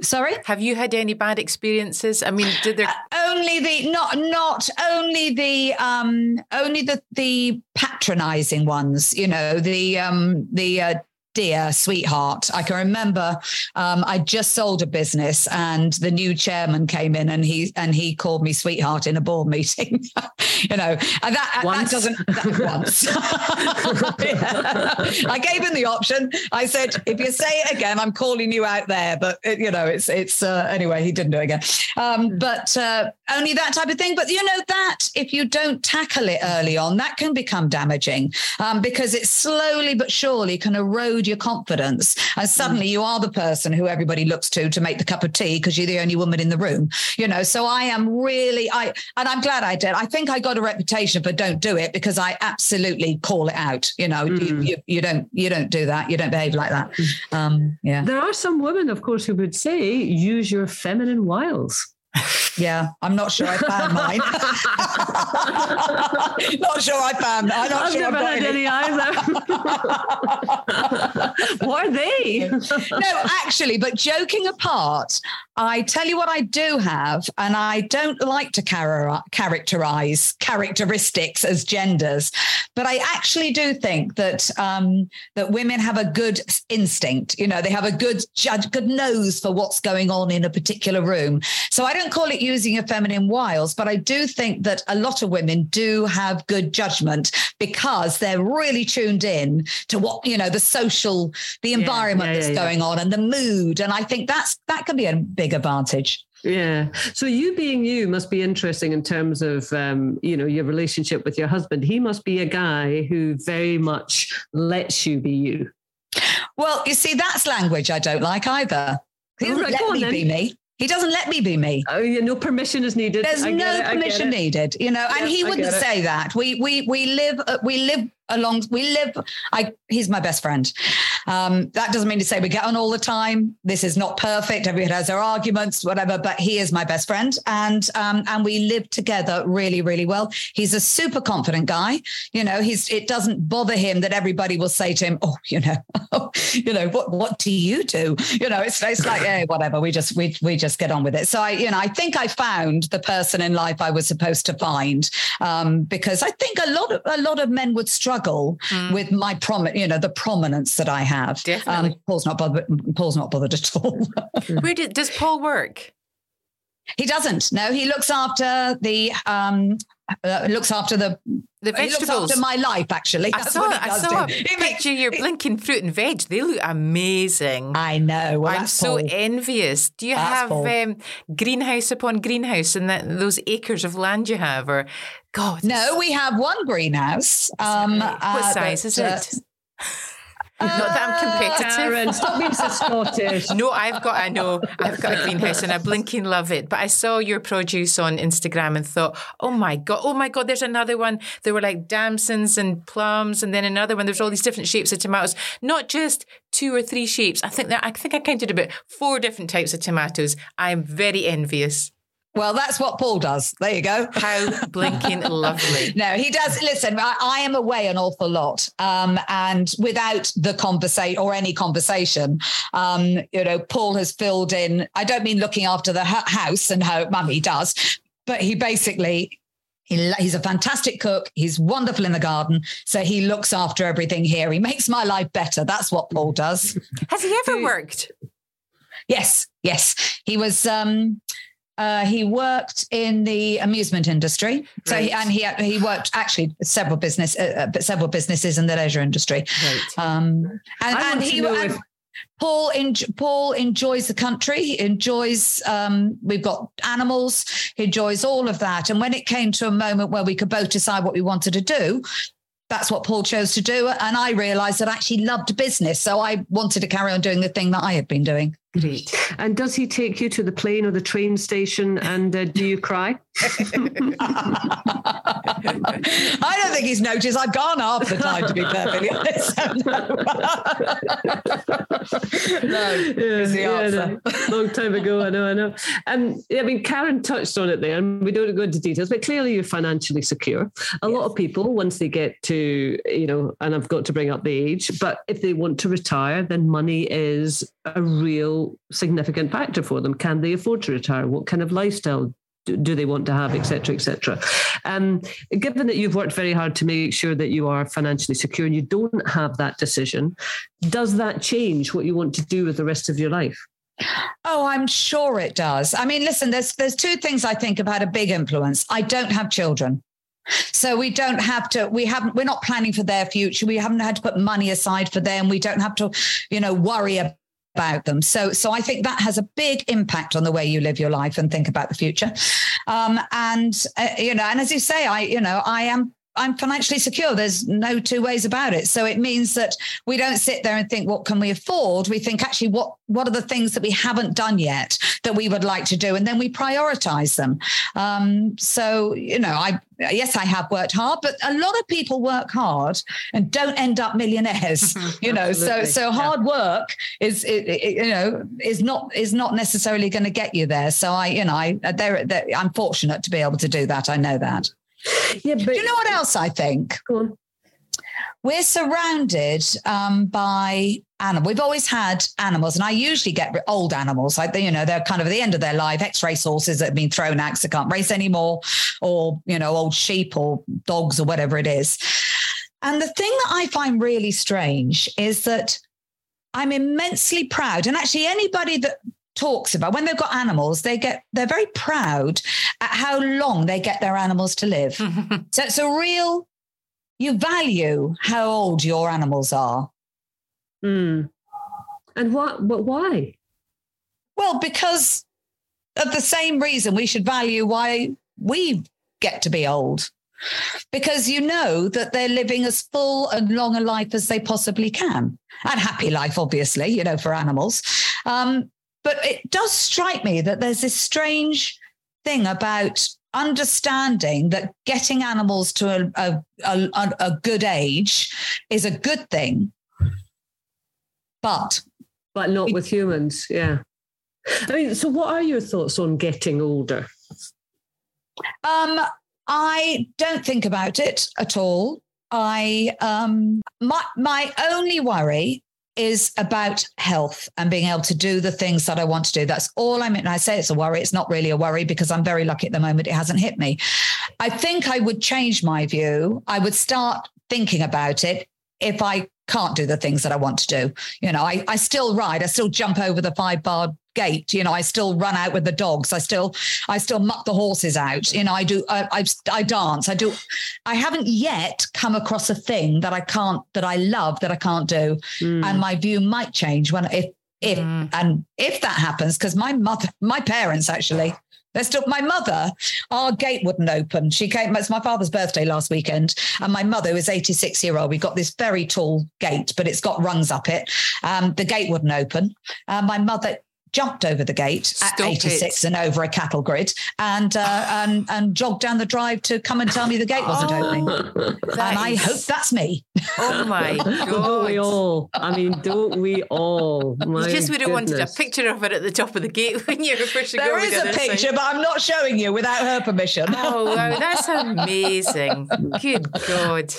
Speaker 2: Sorry?
Speaker 4: Have you had any bad experiences? I mean did there
Speaker 2: uh, only the not not only the um only the the patronizing ones you know the um the uh, dear sweetheart. I can remember um, I just sold a business and the new chairman came in and he and he called me sweetheart in a board meeting. you know, and that, once. that doesn't that once. yeah. I gave him the option. I said, if you say it again, I'm calling you out there. But it, you know, it's it's uh, anyway. He didn't do it again. Um, but uh, only that type of thing. But you know that if you don't tackle it early on, that can become damaging um, because it slowly but surely can erode your confidence. And suddenly mm. you are the person who everybody looks to to make the cup of tea because you're the only woman in the room. You know, so I am really I and I'm glad I did. I think I got a reputation for don't do it because I absolutely call it out. You know, mm. you, you, you, don't you don't do that. You don't behave like that. Mm. Um, yeah.
Speaker 1: There are some women, of course, who would say use your feminine wiles.
Speaker 2: Yeah, I'm not sure I found mine. not sure I found. I'm not
Speaker 1: I've
Speaker 2: sure
Speaker 1: never had any, either. what are they?
Speaker 2: no, actually, but joking apart, I tell you what I do have, and I don't like to char- characterize characteristics as genders, but I actually do think that um, that women have a good instinct. You know, they have a good judge, good nose for what's going on in a particular room. So I don't call it using a feminine wiles, but I do think that a lot of women do have good judgment because they're really tuned in to what you know the social, the environment yeah, yeah, that's yeah, going on, and the mood. And I think that's that can be a big big advantage.
Speaker 1: Yeah. So you being you must be interesting in terms of um, you know your relationship with your husband. He must be a guy who very much lets you be you.
Speaker 2: Well, you see, that's language I don't like either. He doesn't right, let me then. be me. He doesn't let me be me.
Speaker 1: Oh, yeah, no permission is needed.
Speaker 2: There's no it, permission needed, you know. and he wouldn't say that. We we we live uh, we live along. We live. I. He's my best friend. Um, that doesn't mean to say we get on all the time. This is not perfect. Everyone has their arguments, whatever. But he is my best friend, and um, and we live together really, really well. He's a super confident guy. You know, he's. It doesn't bother him that everybody will say to him, "Oh, you know, you know, what what do you do?" You know, it's it's like, hey, whatever. We just we we just get on with it. So I, you know, I think I found the person in life I was supposed to find um, because I think a lot of a lot of men would struggle
Speaker 4: Mm.
Speaker 2: with my prom, you know, the prominence that I have.
Speaker 4: Definitely.
Speaker 2: Um, Paul's not bothered. Paul's not bothered at all.
Speaker 4: Where did, does Paul work?
Speaker 2: He doesn't. No, he looks after the um, uh, looks after the
Speaker 4: The
Speaker 2: he looks after my life. Actually,
Speaker 4: I saw,
Speaker 2: what he
Speaker 4: I
Speaker 2: does
Speaker 4: saw a
Speaker 2: do. Makes-
Speaker 4: picture of your blinking fruit and veg. They look amazing.
Speaker 2: I know. Well,
Speaker 4: I'm so
Speaker 2: Paul.
Speaker 4: envious. Do you
Speaker 2: That's
Speaker 4: have um, greenhouse upon greenhouse and that, those acres of land you have? Or, God.
Speaker 2: No, we have one greenhouse. Um,
Speaker 4: what
Speaker 2: uh,
Speaker 4: size is
Speaker 2: that,
Speaker 4: it? Not that I'm competitive.
Speaker 1: Karen, stop being so Scottish.
Speaker 4: No, I've got, I know, I've got a greenhouse and I blinking love it. But I saw your produce on Instagram and thought, oh my God, oh my God, there's another one. There were like damsons and plums and then another one. There's all these different shapes of tomatoes, not just two or three shapes. I think that, I think I counted about four different types of tomatoes. I'm very envious.
Speaker 2: Well, that's what Paul does. There you go.
Speaker 4: How blinking lovely.
Speaker 2: No, he does. Listen, I, I am away an awful lot, um, and without the conversation or any conversation, um, you know, Paul has filled in. I don't mean looking after the house and how mummy does, but he basically. He, he's a fantastic cook. He's wonderful in the garden. So he looks after everything here. He makes my life better. That's what Paul does.
Speaker 4: Has he ever worked?
Speaker 2: Yes, yes. He was um uh, he worked in the amusement industry, so he, and he he worked actually several business uh, uh, several businesses in the leisure industry.
Speaker 4: Right.
Speaker 2: Um, and, and he and
Speaker 1: if-
Speaker 2: Paul en- Paul enjoys the country. He enjoys. Um, we've got animals. He enjoys all of that. And when it came to a moment where we could both decide what we wanted to do. That's what Paul chose to do. And I realized that I actually loved business. So I wanted to carry on doing the thing that I had been doing.
Speaker 4: Great.
Speaker 1: And does he take you to the plane or the train station and uh, do you cry?
Speaker 2: I don't think he's noticed. I've gone half the time, to be perfectly honest. no, is the
Speaker 1: Yeah,
Speaker 2: answer.
Speaker 1: no. long time ago. I know, I know. Um, I mean, Karen touched on it there, and we don't go into details, but clearly you're financially secure. A lot of people, once they get to, you know, and I've got to bring up the age, but if they want to retire, then money is a real significant factor for them. Can they afford to retire? What kind of lifestyle do, they want to have, et cetera, et cetera. Um, given that you've worked very hard to make sure that you are financially secure and you don't have that decision, does that change what you want to do with the rest of your life?
Speaker 2: Oh, I'm sure it does. I mean, listen, there's there's two things I think have had a big influence. I don't have children. So we don't have to, we haven't, we're not planning for their future. We haven't had to put money aside for them. We don't have to, you know, worry about them. So, so I think that has a big impact on the way you live your life and think about the future. Um, and uh, you know, and as you say, I, you know, I am. I'm financially secure. There's no two ways about it. So it means that we don't sit there and think, what can we afford? We think actually, what what are the things that we haven't done yet that we would like to do, and then we prioritize them. Um, so you know, I yes, I have worked hard, but a lot of people work hard and don't end up millionaires. you know, so
Speaker 1: Absolutely.
Speaker 2: so
Speaker 1: Yeah.
Speaker 2: hard work is it, it- you know is not is not necessarily going to get you there. So I you know I there there- I'm fortunate to be able to do that. I know that.
Speaker 1: Yeah, but
Speaker 2: you know what else I think? We're surrounded um, by animals. We've always had animals, and I usually get old animals. Like they, you know, they're kind of at the end of their life. X-race horses that have been thrown out, they can't race anymore, or you know, old sheep or dogs or whatever it is. And the thing that I find really strange is that I'm immensely proud, and actually anybody that talks about when they've got animals, they get they're very proud at how long they get their animals to live. So it's a real, you value how old your animals are.
Speaker 1: Mm. And what? But why?
Speaker 2: Well, because of the same reason we should value why we get to be old. Because you know that they're living as full and long a life as they possibly can. And happy life, obviously, you know, for animals. Um, but it does strike me that there's this strange thing about understanding that getting animals to a, a, a, a good age is a good thing. But
Speaker 1: but not with humans. Yeah. I mean, so what are your thoughts on getting older?
Speaker 2: Um, I don't think about it at all. I um my my only worry is about health and being able to do the things that I want to do. That's all I mean. I say it's a worry. It's not really a worry because I'm very lucky at the moment. It hasn't hit me. I think I would change my view. I would start thinking about it if I can't do the things that I want to do. You know, I, I still ride, I still jump over the five bar gate. You know, I still run out with the dogs. I still, I still muck the horses out. You know, I do, I, I, I dance. I do. I haven't yet come across a thing that I can't, that I love, that I can't do. Mm. And my view might change when if if mm. and if that happens because my mother my parents actually they're still my mother, our gate wouldn't open. She came, it's my father's birthday last weekend. And my mother was 86 year old. We got this very tall gate, but it's got rungs up it. Um, the gate wouldn't open. Uh, my mother jumped over the gate Stop at 86 it. and over a cattle grid and uh, and and jogged down the drive to come and tell me the gate wasn't oh, opening. And I hope that's me.
Speaker 4: Oh my god!
Speaker 1: don't we all? I mean, don't we all?
Speaker 4: My you just would have wanted a picture of it at the top of the gate when you were pushing
Speaker 2: There is a picture, but I'm not showing you without her permission.
Speaker 4: Oh wow, that's amazing! Good God.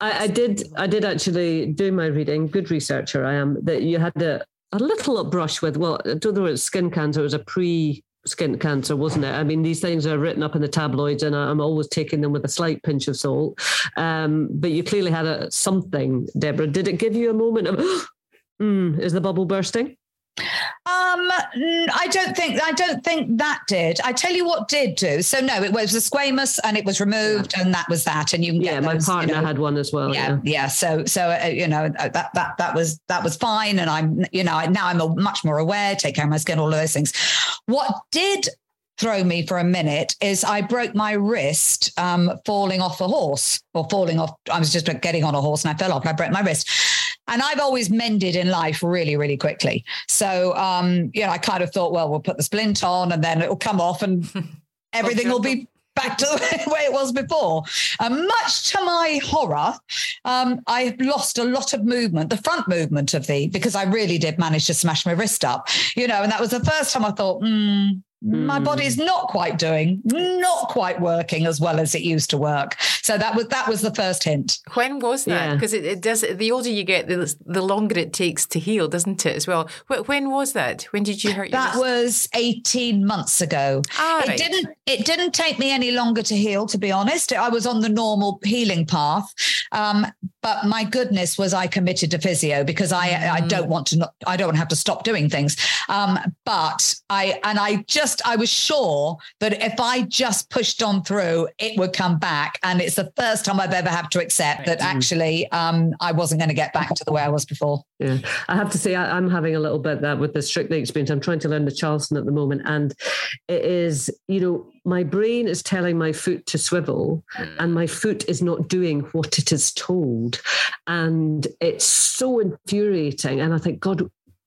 Speaker 1: I, I, did. I did actually do my reading. Good researcher I am. That you had a, a little brush with, well, I don't know, it's skin cancer, it was a pre skin cancer, wasn't it? I mean, these things are written up in the tabloids, and I'm always taking them with a slight pinch of salt. Um, but you clearly had a, something, Deborah. Did it give you a moment of, mm, is the bubble bursting?
Speaker 2: Um, I don't think I don't think that did. I tell you what did do. So no, it was a squamous and it was removed, and that was that. And you
Speaker 1: yeah,
Speaker 2: my
Speaker 1: those, partner you know, had one as well.
Speaker 2: Yeah, yeah. yeah. So so uh, you know uh, that that that was that was fine, and I'm you know now I'm a, much more aware, take care of my skin, all of those things. What did throw me for a minute is I broke my wrist um, falling off a horse or falling off. I was just getting on a horse and I fell off and I broke my wrist. And I've always mended in life really, really quickly. So, um, you know, I kind of thought, well, we'll put the splint on and then it'll come off and everything will be back to the way it was before. And much to my horror, um, I have lost a lot of movement, the front movement of the, because I really did manage to smash my wrist up, you know, and that was the first time I thought, hmm, my hmm. body's not quite doing, not quite working as well as it used to work. So that was that was the first hint.
Speaker 4: When was that? Because yeah. it, it, does. The older you get, the, the longer it takes to heal, doesn't it? As well. When was that? When did you hurt?
Speaker 2: That was eighteen months ago. Ah, it right. didn't. It didn't take me any longer to heal. To be honest, I was on the normal healing path. Um, but my goodness, was I committed to physio because I mm. I don't want to. Not, I don't have to stop doing things. Um, but I and I just just, I was sure that if I just pushed on through, it would come back. And it's the first time I've ever had to accept that actually um, I wasn't going to get back to the way I was before.
Speaker 1: Yeah, I have to say, I, am having a little bit that with the strictly experience. I'm trying to learn the Charleston at the moment. And it is, you know, my brain is telling my foot to swivel mm. and my foot is not doing what it is told and it's so infuriating and i think god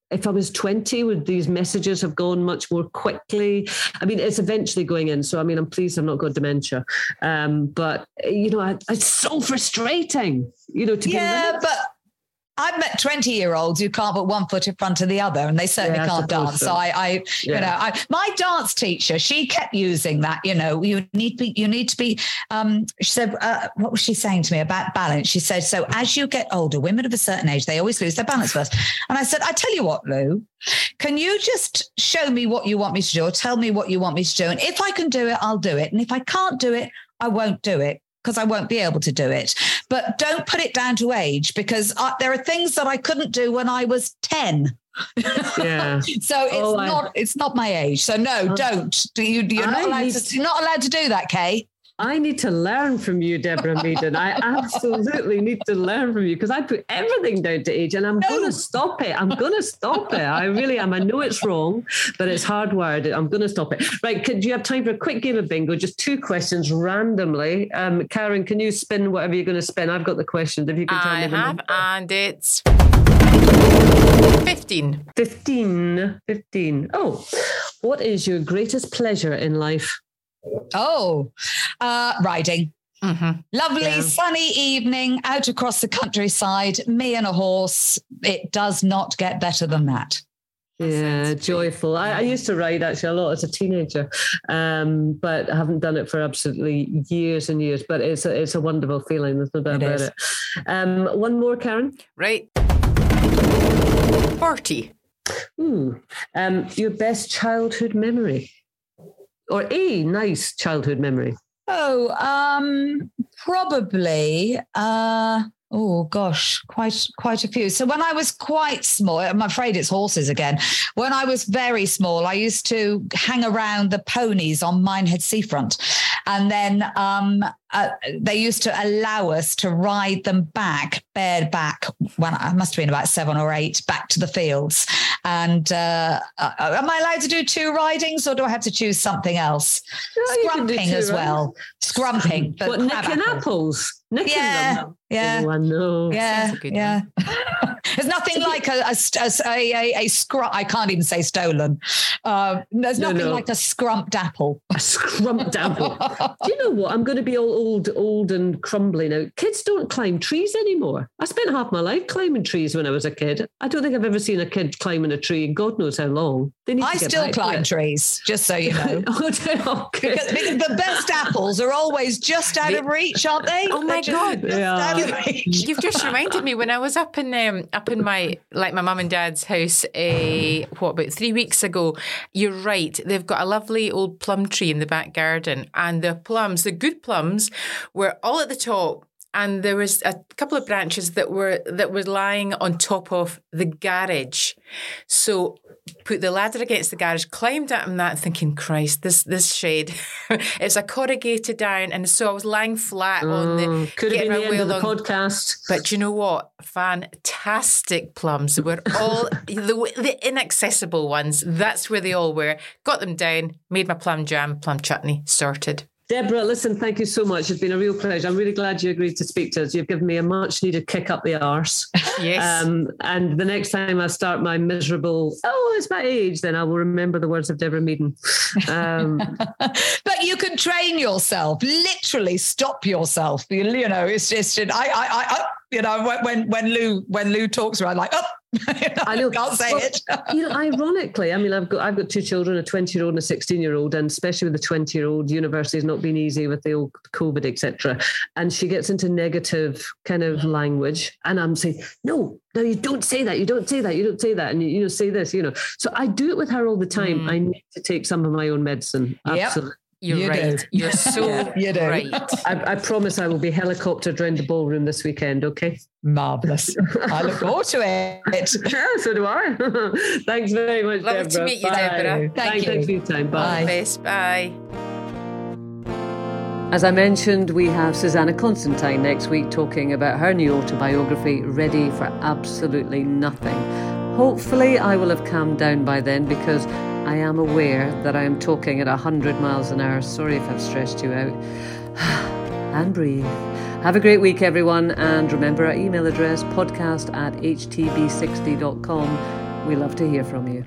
Speaker 1: if I was 20, would these messages have gone much more quickly? I mean, it's eventually going in. So, I mean, I'm pleased I've not got dementia. Um, but, you know, I, it's so frustrating, you know, to
Speaker 2: Yeah, but I've met 20 year olds who can't put one foot in front of the other and they certainly yeah, can't dance. So, so I, I yeah. you know, I, my dance teacher, she kept using that, you know, you need to be, you need to be, um, she said, uh, what was she saying to me about balance? She said, so as you get older, women of a certain age, they always lose their balance first. And I said, I tell you what, Lou, can you just show me what you want me to do or tell me what you want me to do? And if I can do it, I'll do it. And if I can't do it, I won't do it because I won't be able to do it. But don't put it down to age because I, there are things that I couldn't do when I was 10.
Speaker 1: Yeah.
Speaker 2: so it's oh, not I, it's not my age. So no, don't. You, you're not allowed to, you're not allowed to do that, Kaye.
Speaker 1: I need to learn from you, Deborah Meaden. I absolutely need to learn from you because I put everything down to age and I'm no. going to stop it. I'm going to stop it. I really am. I know it's wrong, but it's hardwired. I'm going to stop it. Right. Could you have time for a quick game of bingo? Just two questions randomly. Um, Karen, can you spin whatever you're going to spin? I've got the questions. If you can tell me,
Speaker 4: I
Speaker 1: me
Speaker 4: have, and it's 15.
Speaker 1: 15. 15. Oh, what is your greatest pleasure in life?
Speaker 2: Oh, uh, riding.
Speaker 4: Mhm.
Speaker 2: Lovely
Speaker 1: Yeah.
Speaker 2: sunny evening out across the countryside, me and a horse. It does not get better than that.
Speaker 1: Yeah, joyful. I, I used to ride actually a lot as a teenager, um, but I haven't done it for absolutely years and years. But it's a, it's a wonderful feeling. There's no doubt
Speaker 2: It
Speaker 1: about
Speaker 2: is.
Speaker 1: it. Um, one more, Karen.
Speaker 4: Right. 40.
Speaker 1: Ooh, um, your best childhood memory, or a nice childhood memory.
Speaker 2: Oh, um, probably. Uh, oh gosh, quite quite a few. So when I was quite small, I'm afraid it's horses again. When I was very small, I used to hang around the ponies on Minehead Seafront, and then um, uh, they used to allow us to ride them back, bareback. When I must have been about seven or eight, back to the fields. And uh, uh, am I allowed to do two ridings, or do I have to choose something else?
Speaker 1: you can do
Speaker 2: Scrumping as
Speaker 1: right?
Speaker 2: well. Scrumping. but
Speaker 1: What nicking
Speaker 2: apple.
Speaker 1: apples? Nicking
Speaker 2: Yeah,
Speaker 1: them.
Speaker 2: yeah.
Speaker 1: Oh, I know.
Speaker 2: Yeah,
Speaker 4: Sounds a good
Speaker 2: yeah. There's nothing like a a, a, a, a scrum. I can't even say stolen. Uh, there's
Speaker 1: No,
Speaker 2: nothing
Speaker 1: no.
Speaker 2: like a scrumped apple.
Speaker 1: A scrumped apple. Do you know what? I'm going to be all old, old and crumbly now. Kids don't climb trees anymore. I spent half my life climbing trees when I was a kid. I don't think I've ever seen a kid climbing a tree in God knows how long. They need
Speaker 2: I
Speaker 1: to
Speaker 2: still
Speaker 1: back to
Speaker 2: climb trees, just so you know.
Speaker 1: oh, okay.
Speaker 2: Because, because the best apples are always just out of reach, aren't they?
Speaker 4: Oh my
Speaker 2: just-
Speaker 4: God.
Speaker 1: Yeah.
Speaker 2: out of reach.
Speaker 4: You've just reminded me when I was up in um, up in my like my mum and dad's house uh, what about three weeks ago. You're right. They've got a lovely old plum tree in the back garden, and the plums, the good plums, were all at the top. And there was a couple of branches that were that were lying on top of the garage. So put the ladder against the garage, climbed up on that, thinking, Christ, this this shade, it's a corrugated iron, and so I was lying flat on the
Speaker 1: Mm, Could have been the end of the
Speaker 4: along.
Speaker 1: podcast.
Speaker 4: But you know what? Fantastic plums. They were all the, the inaccessible ones. That's where they all were. Got them down, made my plum jam, plum chutney, sorted.
Speaker 1: Deborah, listen, thank you so much. It's been a real pleasure. I'm really glad you agreed to speak to us. You've given me a much needed kick up the arse.
Speaker 4: Yes.
Speaker 1: Um, and the next time I start my miserable, oh, it's my age, then I will remember the words of Deborah Meaden. Um,
Speaker 2: but you can train yourself, literally stop yourself. You, you know, it's just I, I, I, I you know, when when when Lou when Lou talks around like, oh,
Speaker 1: I know.
Speaker 2: can't say
Speaker 1: Well,
Speaker 2: it.
Speaker 1: you know, ironically, I mean, I've got I've got two children, a 20 year old and a 16 year old, and especially with the 20 year old, university has not been easy with the old COVID, etc. And she gets into negative kind of language, and I'm saying, no, no, you don't say that, you don't say that, you don't say that, and you, you know, say this, you know. So I do it with her all the time.
Speaker 4: Mm.
Speaker 1: I need to take some of my own medicine.
Speaker 2: Yep.
Speaker 1: Absolutely.
Speaker 4: You're
Speaker 2: You
Speaker 4: right.
Speaker 2: do.
Speaker 4: You're so
Speaker 2: You do.
Speaker 4: right.
Speaker 1: I, I promise I will be helicoptered around the ballroom this weekend. Okay.
Speaker 2: Marvelous. I look forward to it.
Speaker 1: Yeah, so do I. Thanks very much,
Speaker 4: Lovely to meet you,
Speaker 1: Bye.
Speaker 4: Deborah.
Speaker 2: Thank
Speaker 1: Thanks,
Speaker 2: you.
Speaker 1: Thanks for your time. Bye.
Speaker 2: Bye.
Speaker 4: Best. Bye.
Speaker 1: As I mentioned, we have Susannah Constantine next week talking about her new autobiography, Ready for Absolutely Nothing. Hopefully, I will have calmed down by then because I am aware that I am talking at 100 miles an hour. Sorry if I've stressed you out. and breathe. Have a great week, everyone. And remember our email address podcast at htb60.com. We love to hear from you.